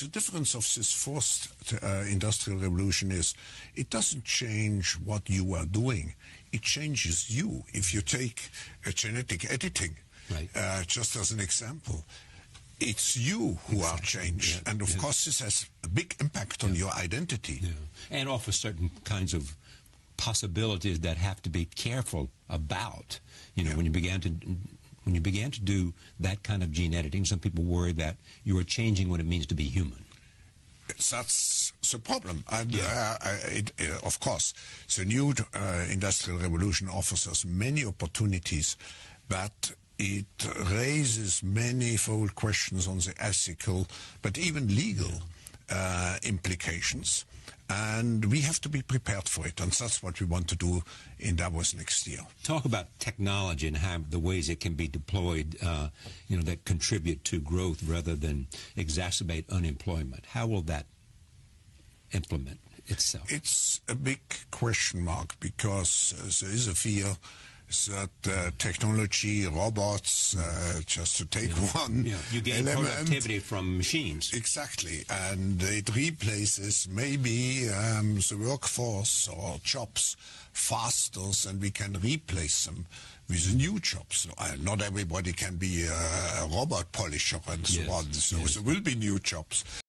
the difference of this fourth uh, industrial revolution is it doesn't change what you are doing. It changes you. If you take genetic editing, right. uh, just as an example, it's you who exactly. are changed. Yeah. And of yeah. course, this has a big impact on yeah. your identity. And offers certain kinds of possibilities that have to be careful about. You know, when you began to when you began to do that kind of gene editing, some people worry that you are changing what it means to be human. That's the problem. And yeah. uh, it, uh, of course, the new uh, industrial revolution offers us many opportunities, but it raises manifold questions on the ethical, but even legal uh, implications. And we have to be prepared for it. And that's what we want to do in Davos next year. Talk about technology and how the ways it can be deployed, uh, you know, that contribute to growth rather than exacerbate unemployment. How will that implement itself? It's a big question mark because uh, there is a fear that uh, technology, robots, uh, just to take yeah. one yeah. You gain element, productivity from machines. Exactly, and it replaces maybe um, the workforce or jobs faster than we can replace them with new jobs. Uh, not everybody can be a, robot polisher and so yes. on, so yes. there will be new jobs.